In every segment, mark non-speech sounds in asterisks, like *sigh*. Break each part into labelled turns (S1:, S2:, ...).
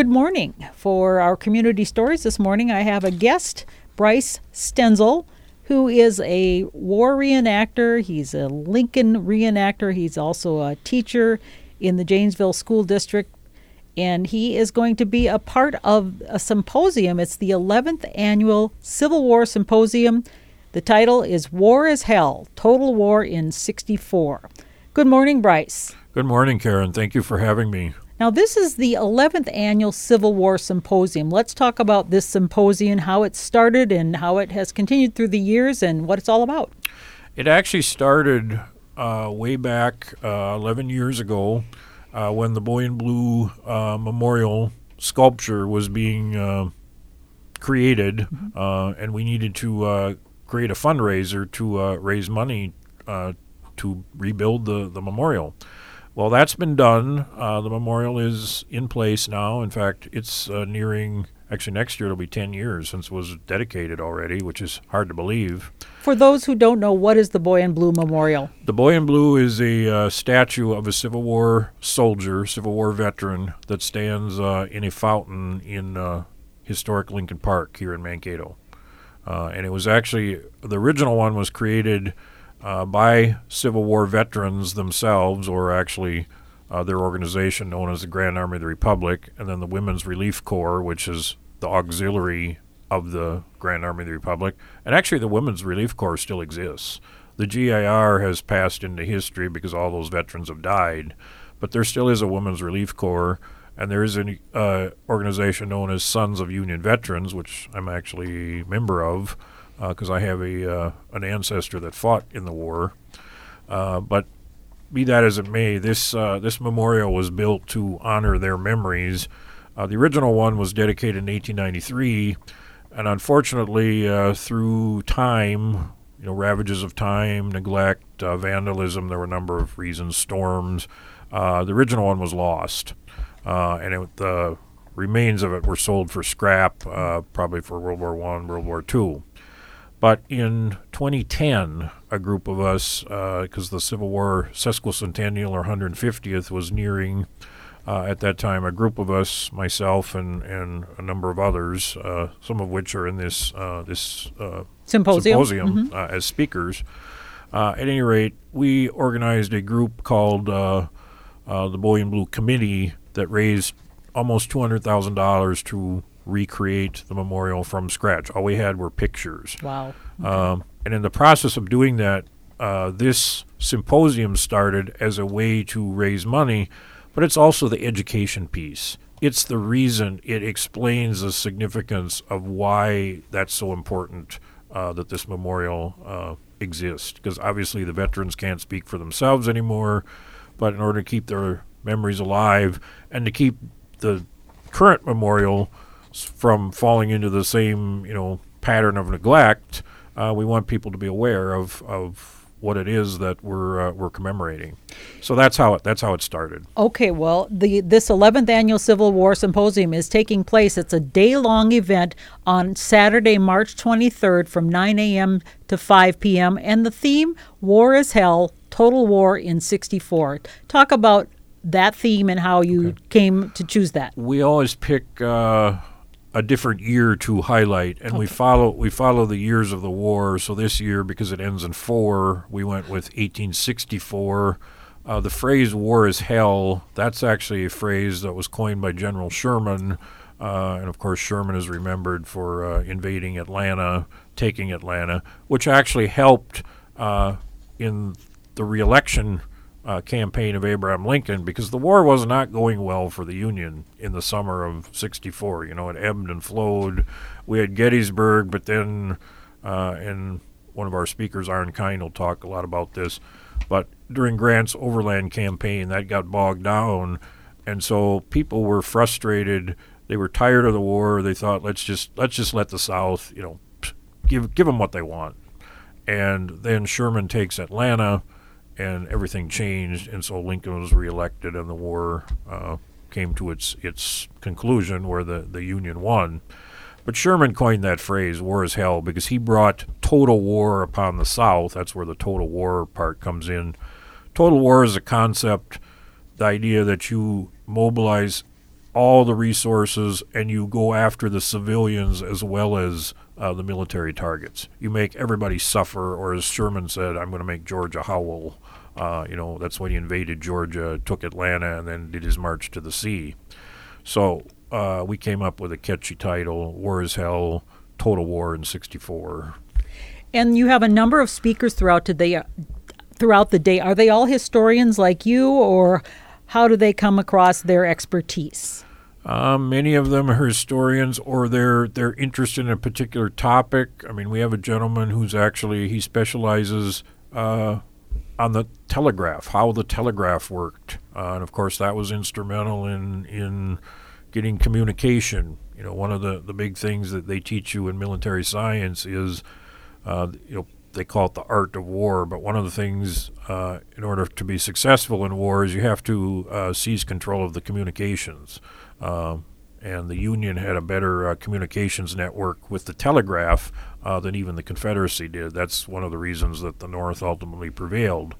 S1: Good morning. For our community stories this morning, I have a guest, Bryce Stenzel, who is a war reenactor. He's a Lincoln reenactor. He's also a teacher in the Janesville School District. And he is going to be a part of a symposium. It's the 11th annual Civil War Symposium. The title is War is Hell Total War in 64. Good morning, Bryce.
S2: Good morning, Karen. Thank you for having me.
S1: Now, this is the 11th annual Civil War Symposium. Let's talk about this symposium, how it started, and how it has continued through the years, and what it's all about.
S2: It actually started uh, way back uh, 11 years ago uh, when the Boy in Blue uh, Memorial sculpture was being uh, created, mm-hmm. Uh, and we needed to create a fundraiser to raise money to rebuild the, the memorial. Well, that's been done. Uh, the memorial is in place now. In fact, it's uh, nearing, actually, next year it'll be 10 years since it was dedicated already, which is hard to believe.
S1: For those who don't know, what is the Boy in Blue Memorial?
S2: The Boy in Blue is a uh, statue of a Civil War soldier, Civil War veteran, that stands uh, in a fountain in uh, historic Lincoln Park here in Mankato. Uh, and it was actually, the original one was created uh, by Civil War veterans themselves, or actually uh, their organization known as the Grand Army of the Republic, and then the Women's Relief Corps, which is the auxiliary of the Grand Army of the Republic. And actually, the Women's Relief Corps still exists. The GAR has passed into history because all those veterans have died, but there still is a Women's Relief Corps. And there is an uh, organization known as Sons of Union Veterans, which I'm actually a member of, because uh, I have a uh, an ancestor that fought in the war. Uh, but be that as it may, this uh, this memorial was built to honor their memories. Uh, the original one was dedicated in 1893, and unfortunately, uh, through time, you know, ravages of time, neglect, vandalism, there were a number of reasons, storms. the original one was lost, and it, the remains of it were sold for scrap, probably for World War One, World War Two. But in 2010, a group of us, because uh, the Civil War sesquicentennial or 150th was nearing uh, at that time, a group of us, myself and, and a number of others, uh, some of which are in this uh, this uh,
S1: symposium,
S2: symposium mm-hmm. Uh, as speakers. at any rate, we organized a group called the Boy in Blue Committee that raised almost $200,000 to recreate the memorial from scratch. All we had were pictures.
S1: Wow.
S2: Okay. Um, and in the process of doing that, uh, this symposium started as a way to raise money, but it's also the education piece. It's the reason it explains the significance of why that's so important uh, that this memorial uh, exists. Because obviously the veterans can't speak for themselves anymore, but in order to keep their memories alive and to keep the current memorial from falling into the same you know pattern of neglect. Uh, we want people to be aware of, of what it is that we're uh, we're commemorating. So that's how it that's how it started.
S1: Okay, well, the this 11th annual Civil War Symposium is taking place. It's a day-long event on Saturday, March 23rd from 9 a.m. to 5 p.m. and the theme War is Hell: Total War in 64. Talk about that theme and how you okay. came to choose that.
S2: We always pick uh, a different year to highlight, and okay. we follow we follow the years of the war. So this year, because it ends in four, we went with 1864. Uh, the phrase "war is hell" that's actually a phrase that was coined by General Sherman, uh, and of course Sherman is remembered for uh, invading Atlanta, taking Atlanta, which actually helped uh, in the reelection uh, campaign of Abraham Lincoln because the war was not going well for the Union in the summer of '64. You know, it ebbed and flowed. We had Gettysburg, but then, uh, and one of our speakers, Arne Kind, will talk a lot about this. But during Grant's overland campaign, that got bogged down, and so people were frustrated. They were tired of the war. They thought, let's just let's just let the South, you know, give give them what they want. And then Sherman takes Atlanta and everything changed, and so Lincoln was reelected, and the war uh, came to its its conclusion, where the the Union won. But Sherman coined that phrase, "war is hell," because he brought total war upon the South. That's where the total war part comes in. Total war is a concept, the idea that you mobilize all the resources and you go after the civilians as well as uh, the military targets. You make everybody suffer, or as Sherman said, I'm going to make Georgia howl. Uh, you know, that's when he invaded Georgia, took Atlanta, and then did his march to the sea. So uh, we came up with a catchy title War is Hell, Total War in 64.
S1: And you have a number of speakers throughout today, throughout the day. Are they all historians like you, or how do they come across their expertise?
S2: Um, many of them are historians, or they're they're interested in a particular topic. I mean, we have a gentleman who's actually he specializes uh, on the telegraph, how the telegraph worked, uh, and of course that was instrumental in in getting communication. You know, one of the the big things that they teach you in military science is, uh, you know, they call it the art of war. But one of the things, uh, in order to be successful in war, is you have to uh, seize control of the communications. Um, and the Union had a better uh, communications network with the telegraph uh, than even the Confederacy did. That's one of the reasons that the North ultimately prevailed.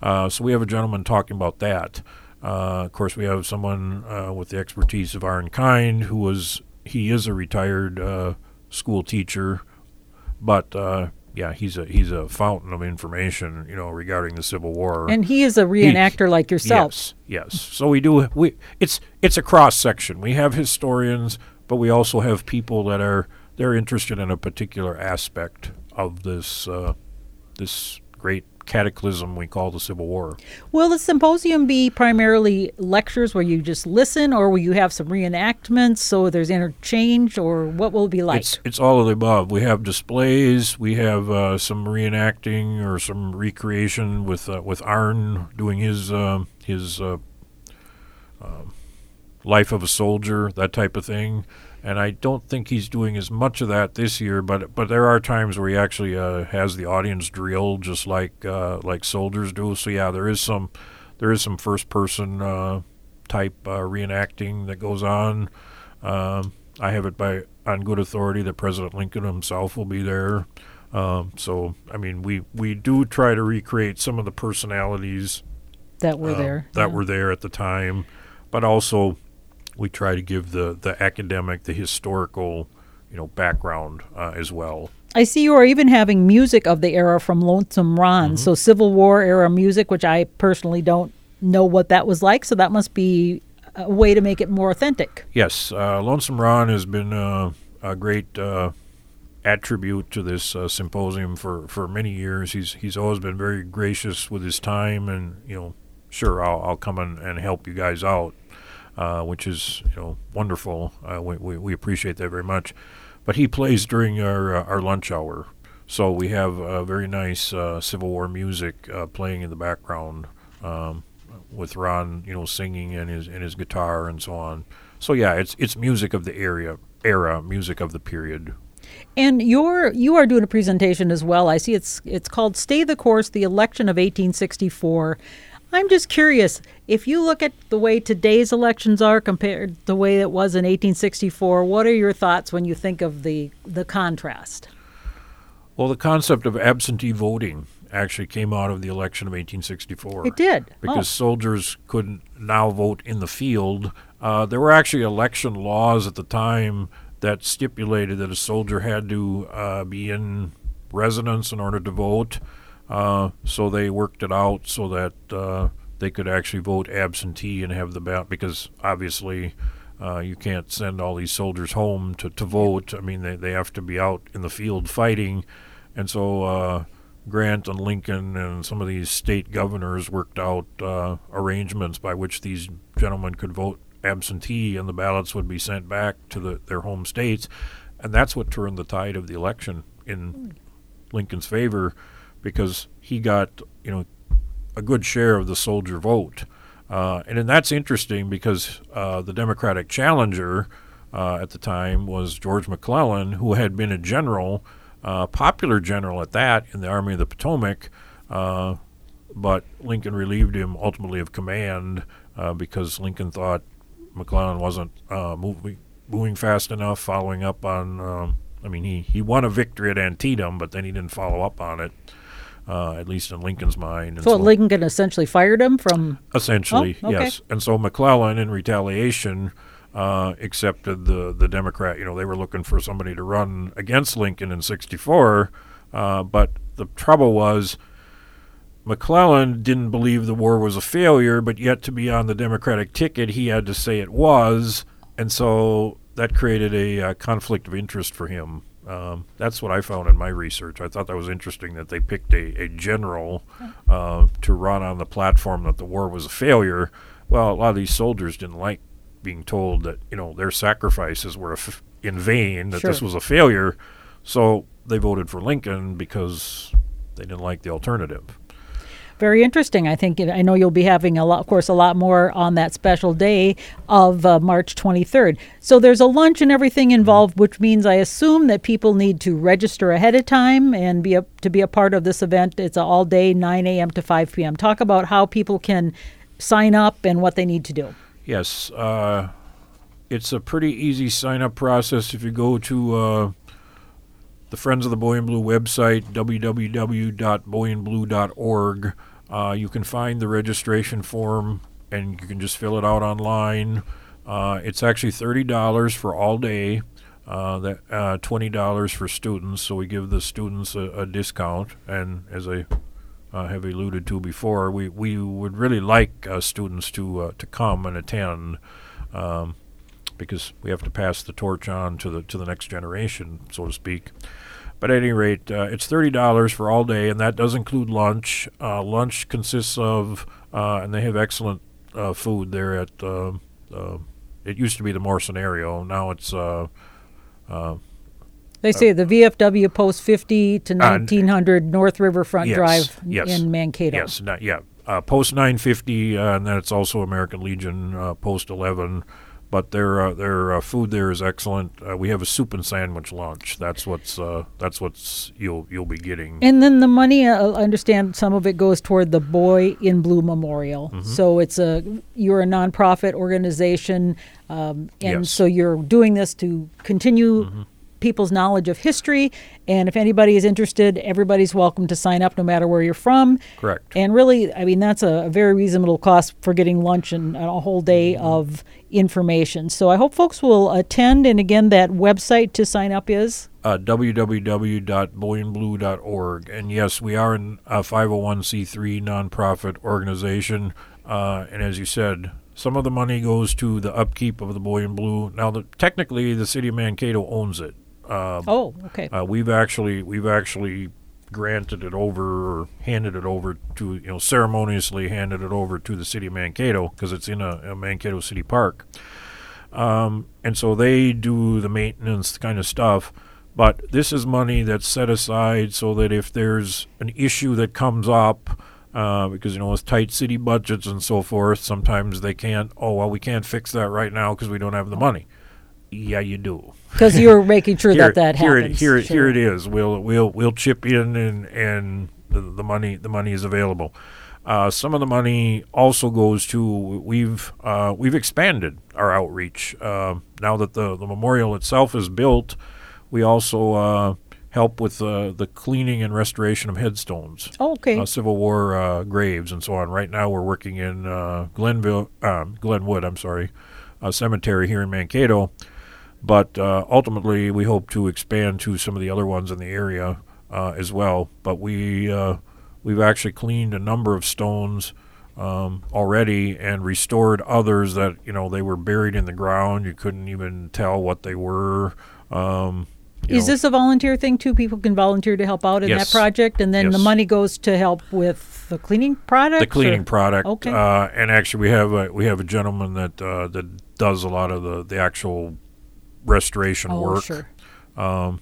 S2: Uh, so we have a gentleman talking about that. Uh, of course, we have someone uh, with the expertise of Arne Kind, who was he is a retired uh, school teacher, but yeah, he's a he's a fountain of information, you know, regarding the Civil War.
S1: And he is a reenactor he, like yourself.
S2: Yes, yes. So we do we it's it's a cross section. We have historians, but we also have people that are they're interested in a particular aspect of this uh, this great cataclysm we call the Civil War.
S1: Will the symposium be primarily lectures where you just listen, or will you have some reenactments so there's interchange, or what will it be like?
S2: It's, it's all of the above. We have displays, we have uh, some reenacting or some recreation with uh, with Arne doing his uh, his uh, um, life of a soldier, that type of thing and I don't think he's doing as much of that this year. But but there are times where he actually uh, has the audience drill just like uh, like soldiers do. So yeah, there is some there is some first person uh, type uh, reenacting that goes on. Um, I have it by on good authority that President Lincoln himself will be there. Um, so I mean, we we do try to recreate some of the personalities
S1: that were uh, there
S2: that yeah. were there at the time, but also we try to give the, the academic, the historical, you know, background uh, as well.
S1: I see you are even having music of the era from Lonesome Ron, mm-hmm. so Civil War era music, which I personally don't know what that was like. So that must be a way to make it more authentic.
S2: Yes, uh, Lonesome Ron has been uh, a great uh, attribute to this uh, symposium for, for many years. He's he's always been very gracious with his time, and you know, sure, I'll I'll come and, and help you guys out uh, which is you know wonderful. Uh, we, we, we, appreciate that very much. But he plays during our uh, our lunch hour, so we have very nice uh, Civil War music uh, playing in the background um, with Ron, you know, singing and his and his guitar and so on. So yeah, it's it's music of the area era, music of the period.
S1: And you're you are doing a presentation as well. I see it's it's called "Stay the Course: The Election of 1864." I'm just curious if you look at the way today's elections are compared to the way it was in 1864. What are your thoughts when you think of the the contrast?
S2: Well, the concept of absentee voting actually came out of the election of 1864.
S1: It did
S2: because oh. soldiers couldn't now vote in the field. Uh, there were actually election laws at the time that stipulated that a soldier had to uh, be in residence in order to vote. Uh, so they worked it out so that uh, they could actually vote absentee and have the ballot because obviously uh, you can't send all these soldiers home to, to vote. I mean, they, they have to be out in the field fighting. And so uh, Grant and Lincoln and some of these state governors worked out uh, arrangements by which these gentlemen could vote absentee and the ballots would be sent back to the, their home states. And that's what turned the tide of the election in Lincoln's favor because he got you know a good share of the soldier vote, uh, and, and that's interesting because uh, the Democratic challenger uh, at the time was George McClellan, who had been a general, uh, popular general at that in the Army of the Potomac, uh, but Lincoln relieved him ultimately of command uh, because Lincoln thought McClellan wasn't moving moving fast enough, following up on. Um, I mean, he, he won a victory at Antietam, but then he didn't follow up on it uh, at least in Lincoln's mind.
S1: so, so Lincoln essentially fired him from.
S2: Essentially, oh, okay. yes. And so McClellan, in retaliation, uh, accepted the the Democrat. You know, they were looking for somebody to run against Lincoln in '64, uh, but the trouble was. McClellan didn't believe the war was a failure, but yet to be on the Democratic ticket, he had to say it was, and so that created a uh, conflict of interest for him. Um, that's what I found in my research. I thought that was interesting that they picked a, a general uh, to run on the platform that the war was a failure. Well, a lot of these soldiers didn't like being told that you know their sacrifices were f- in vain, that
S1: Sure.
S2: this was a failure. So they voted for Lincoln because they didn't like the alternative.
S1: Very interesting. I think I know you'll be having a lot, of course, a lot more on that special day of uh, March 23rd. So there's a lunch and everything involved, which means I assume that people need to register ahead of time and be a, to be a part of this event. It's all day, 9 a.m. to 5 p.m. Talk about how people can sign up and what they need to do.
S2: Yes, uh, it's a pretty easy sign up process if you go to uh, the Friends of the Boy in Blue website, www.boyinblue.org. Uh, you can find the registration form and you can just fill it out online. Uh, it's actually $30 for all day. Uh, that uh, twenty dollars for students, so we give the students a, a discount. And as I uh, have alluded to before, we, we would really like uh, students to to come and attend um, because we have to pass the torch on to the to the next generation, so to speak. But at any rate, uh, it's thirty dollars for all day, and that does include lunch. Uh, lunch consists of, uh, and they have excellent uh, food there at. Uh, uh, it used to be the Morrison area. Now it's. Uh, uh,
S1: They say the VFW Post 50 to
S2: Uh,
S1: 1900 North Riverfront
S2: yes,
S1: Drive
S2: yes,
S1: in Mankato.
S2: Yes, not, yeah. Uh, post 950, uh, and then it's also American Legion uh, Post 11. But their uh, their uh, food there is excellent. Uh, we have a soup and sandwich lunch. That's what's uh, that's what's you'll you'll be getting.
S1: And then the money, uh, I understand some of it goes toward the Boy in Blue Memorial.
S2: Mm-hmm.
S1: So it's a you're a nonprofit organization, um, and
S2: Yes. Mm-hmm.
S1: so you're doing this to continue people's knowledge of history. And if anybody is interested, everybody's welcome to sign up, no matter where you're from.
S2: Correct.
S1: And really, I mean, that's a, a very reasonable cost for getting lunch and a whole day
S2: Mm-hmm.
S1: of information. So I hope folks will attend. And again, that website to sign up is.
S2: uh, www.boyinblue.org. And yes, we are a 501c3 nonprofit organization. Uh, and as you said, some of the money goes to the upkeep of the Boy in Blue. Now, the, technically, the city of Mankato owns it. Uh,
S1: Oh, okay.
S2: uh, we've actually we've actually granted it over or handed it over to you know ceremoniously handed it over to the city of Mankato because it's in a, a Mankato City Park, um, and so they do the maintenance kind of stuff. But this is money that's set aside so that if there's an issue that comes up, uh, because you know with tight city budgets and so forth, sometimes they can't. Oh well, we can't fix that right now because we don't have the money. Yeah, you do
S1: Because you're making sure
S2: here,
S1: that that
S2: here
S1: happens.
S2: It, here,
S1: Sure.
S2: here it is. We'll we'll we'll chip in and and the, the money the money is available. Uh, some of the money also goes to we've uh, we've expanded our outreach uh, now that the the memorial itself is built. We also uh, help with uh, the cleaning and restoration of headstones
S1: Oh, okay.
S2: uh, Civil War uh, graves and so on. Right now, we're working in uh, Glenville, um, Glenwood. I'm sorry, uh, cemetery here in Mankato. But uh, ultimately, we hope to expand to some of the other ones in the area uh, as well. But we uh, we've actually cleaned a number of stones um, already and restored others that you know they were buried in the ground. You couldn't even tell what they were. Um,
S1: Is
S2: know.
S1: this a volunteer thing too? People can volunteer to help out in
S2: Yes.
S1: that project, and then the money goes to help with the cleaning product.
S2: the cleaning product.
S1: Okay.
S2: Uh, and actually, we have a, we have a gentleman that uh, that does a lot of the, the actual restoration
S1: Oh,
S2: work.
S1: sure.
S2: Um,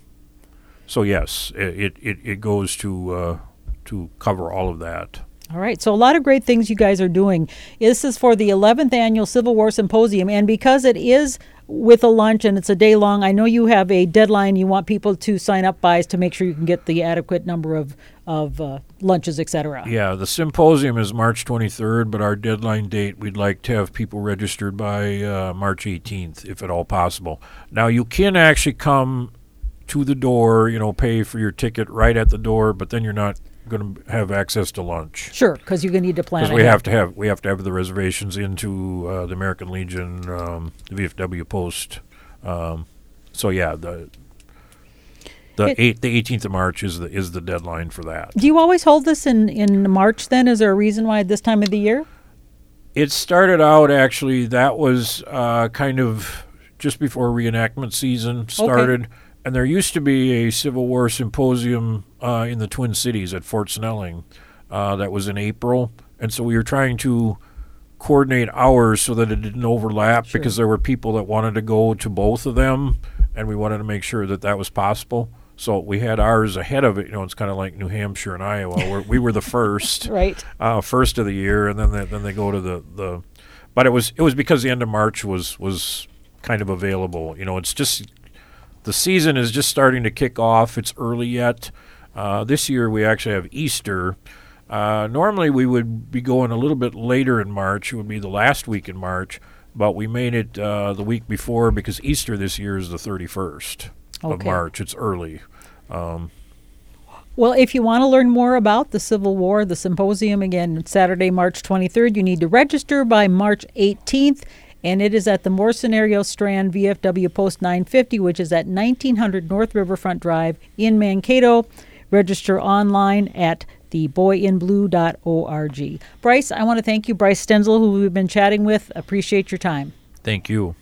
S2: so yes, it it, it, goes to uh, to cover all of that.
S1: All right, so a lot of great things you guys are doing. This is for the 11th annual Civil War Symposium, and because it is with a lunch and it's a day long, I know you have a deadline. You want people to sign up by to make sure you can get the adequate number of of uh, lunches, etc.
S2: Yeah, the symposium is March 23rd, but our deadline date we'd like to have people registered by uh, March 18th, if at all possible. Now you can actually come to the door, you know, pay for your ticket right at the door, but then you're not going to have access to lunch.
S1: Sure, because you're going to need to plan.
S2: Because we have to have we have to have the reservations into uh, the American Legion, um, the VFW post. Um, so yeah, the the
S1: It-
S2: eight the eighteenth of March is the is the deadline for that.
S1: Do you always hold this in in March? Then is there a reason why this time of the year?
S2: It started out actually that was uh, kind of just before reenactment season started, and there used to be a Civil War symposium uh, in the Twin Cities at Fort Snelling uh, that was in April, and so we were trying to coordinate hours so that it didn't overlap
S1: Sure.
S2: because there were people that wanted to go to both of them, and we wanted to make sure that that was possible. So we had ours ahead of it. You know, it's kind of like New Hampshire and Iowa, where we were the first *laughs*
S1: Right.
S2: uh, first of the year, and then they, then they go to the, the. But it was it was because the end of March was was kind of available. You know, it's just the season is just starting to kick off. It's early yet. Uh, this year we actually have Easter. Uh, normally we would be going a little bit later in March. It would be the last week in March, but we made it uh, the week before because Easter this year is the 31st of March. It's early.
S1: Um, well, if you want to learn more about the Civil War, the symposium again Saturday, March 23rd, you need to register by March 18th, and it is at the Moore Scenario Strand VFW Post 950, which is at 1900 North Riverfront Drive in Mankato. Register online at theboyinblue.org. Bryce, I want to thank you, Bryce Stenzel, who we've been chatting with. Appreciate your time.
S2: Thank you.